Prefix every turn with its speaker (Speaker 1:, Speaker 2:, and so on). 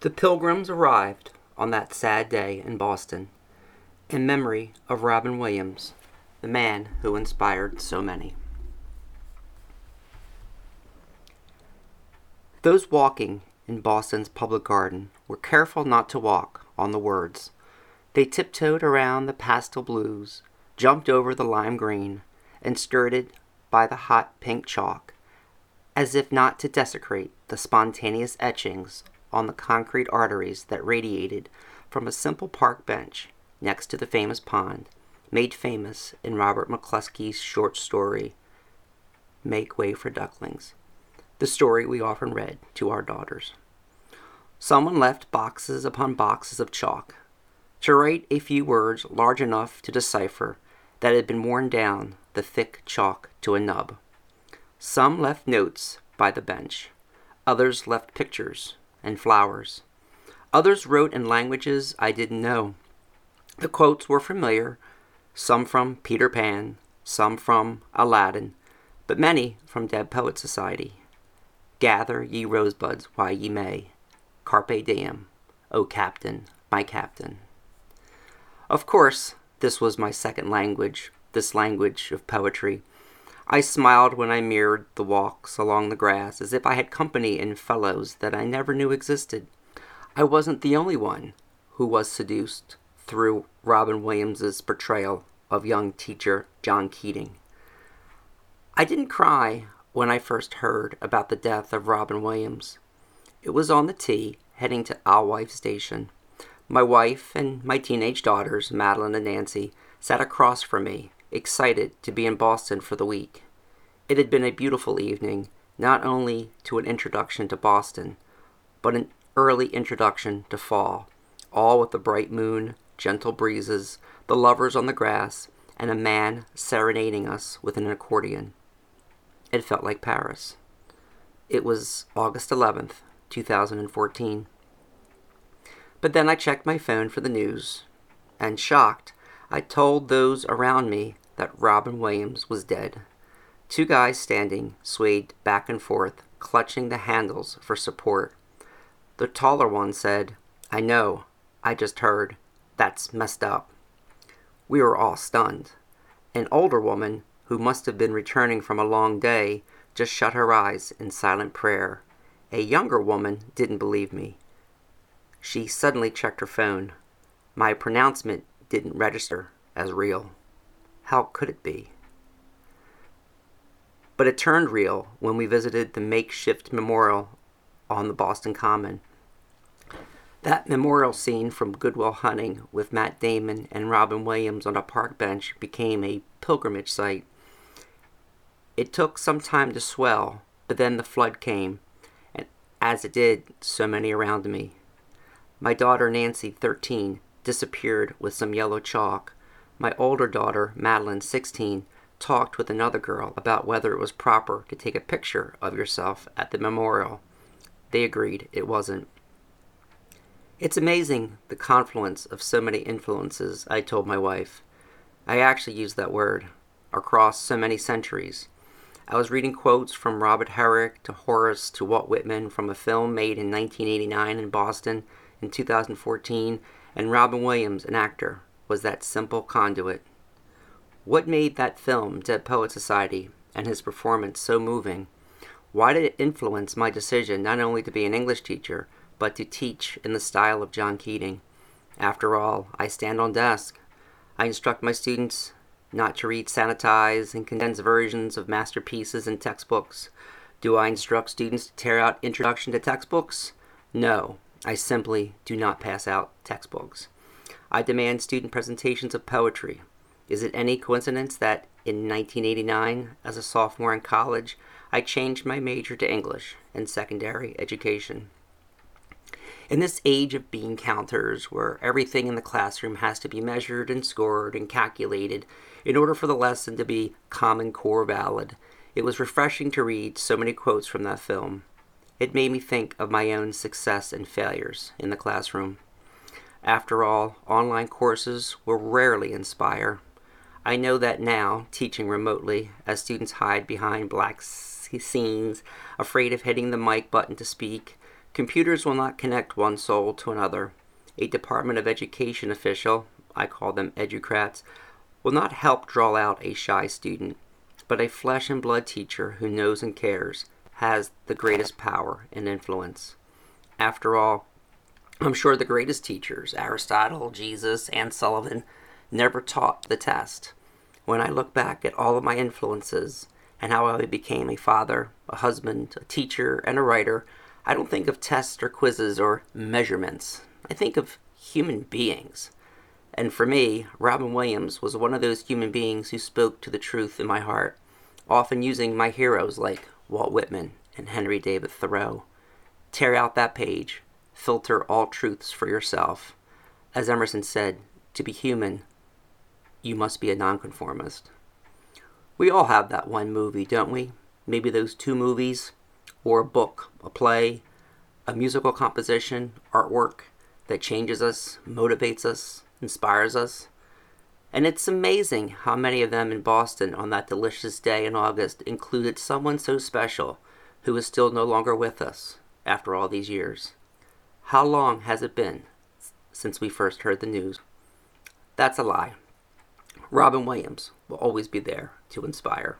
Speaker 1: The pilgrims arrived on that sad day in Boston in memory of Robin Williams, the man who inspired so many. Those walking in Boston's public garden were careful not to walk on the words. They tiptoed around the pastel blues, jumped over the lime green, and skirted by the hot pink chalk, as if not to desecrate the spontaneous etchings on the concrete arteries that radiated from a simple park bench next to the famous pond, made famous in Robert McCloskey's short story, Make Way for Ducklings, the story we often read to our daughters. Someone left boxes upon boxes of chalk to write a few words large enough to decipher that had been worn down the thick chalk to a nub. Some left notes by the bench, others left pictures and flowers. Others wrote in languages I didn't know. The quotes were familiar, some from Peter Pan, some from Aladdin, but many from Dead Poet Society. Gather ye rosebuds while ye may. Carpe diem, O captain, my captain. Of course, this was my second language, this language of poetry. I smiled when I mirrored the walks along the grass as if I had company and fellows that I never knew existed. I wasn't the only one who was seduced through Robin Williams's portrayal of young teacher John Keating. I didn't cry when I first heard about the death of Robin Williams. It was on the T heading to Alewife Station. My wife and my teenage daughters, Madeline and Nancy, sat across from me excited to be in Boston for the week. It had been a beautiful evening, not only to an introduction to Boston, but an early introduction to fall, all with the bright moon, gentle breezes, the lovers on the grass, and a man serenading us with an accordion. It felt like Paris. It was August 11th, 2014. But then I checked my phone for the news, and shocked, I told those around me that Robin Williams was dead. Two guys standing swayed back and forth, clutching the handles for support. The taller one said, I know, I just heard. That's messed up. We were all stunned. An older woman, who must have been returning from a long day, just shut her eyes in silent prayer. A younger woman didn't believe me. She suddenly checked her phone. My pronouncement didn't register as real. How could it be? But it turned real when we visited the makeshift memorial on the Boston Common. That memorial scene from Good Will Hunting with Matt Damon and Robin Williams on a park bench became a pilgrimage site. It took some time to swell, but then the flood came, and as it did, so many around me. My daughter Nancy, 13, disappeared with some yellow chalk. My older daughter, Madeline, 16, talked with another girl about whether it was proper to take a picture of yourself at the memorial. They agreed it wasn't. It's amazing the confluence of so many influences, I told my wife. I actually used that word. Across so many centuries. I was reading quotes from Robert Herrick to Horace to Walt Whitman from a film made in 1989 in Boston in 2014 and Robin Williams, an actor, was that simple conduit. What made that film, Dead Poet Society, and his performance so moving? Why did it influence my decision not only to be an English teacher, but to teach in the style of John Keating? After all, I stand on desk. I instruct my students not to read sanitized and condensed versions of masterpieces and textbooks. Do I instruct students to tear out Introduction to Textbooks? No, I simply do not pass out textbooks. I demand student presentations of poetry. Is it any coincidence that in 1989, as a sophomore in college, I changed my major to English and secondary education? In this age of bean counters, where everything in the classroom has to be measured and scored and calculated in order for the lesson to be Common Core valid, it was refreshing to read so many quotes from that film. It made me think of my own success and failures in the classroom. After all, online courses will rarely inspire. I know that now, teaching remotely, as students hide behind black scenes, afraid of hitting the mic button to speak, Computers will not connect one soul to another. A Department of Education official, I call them educrats, will not help draw out a shy student, but a flesh and blood teacher who knows and cares has the greatest power and influence. After all, I'm sure the greatest teachers, Aristotle, Jesus, and Sullivan, never taught the test. When I look back at all of my influences and how I became a father, a husband, a teacher, and a writer, I don't think of tests or quizzes or measurements. I think of human beings. And for me, Robin Williams was one of those human beings who spoke to the truth in my heart, often using my heroes like Walt Whitman and Henry David Thoreau. Tear out that page, filter all truths for yourself. As Emerson said, to be human, you must be a nonconformist. We all have that one movie, don't we? Maybe those two movies, or a book, a play, a musical composition, artwork that changes us, motivates us, inspires us. And it's amazing how many of them in Boston on that delicious day in August included someone so special who is still no longer with us after all these years. How long has it been since we first heard the news? That's a lie. Robin Williams will always be there to inspire.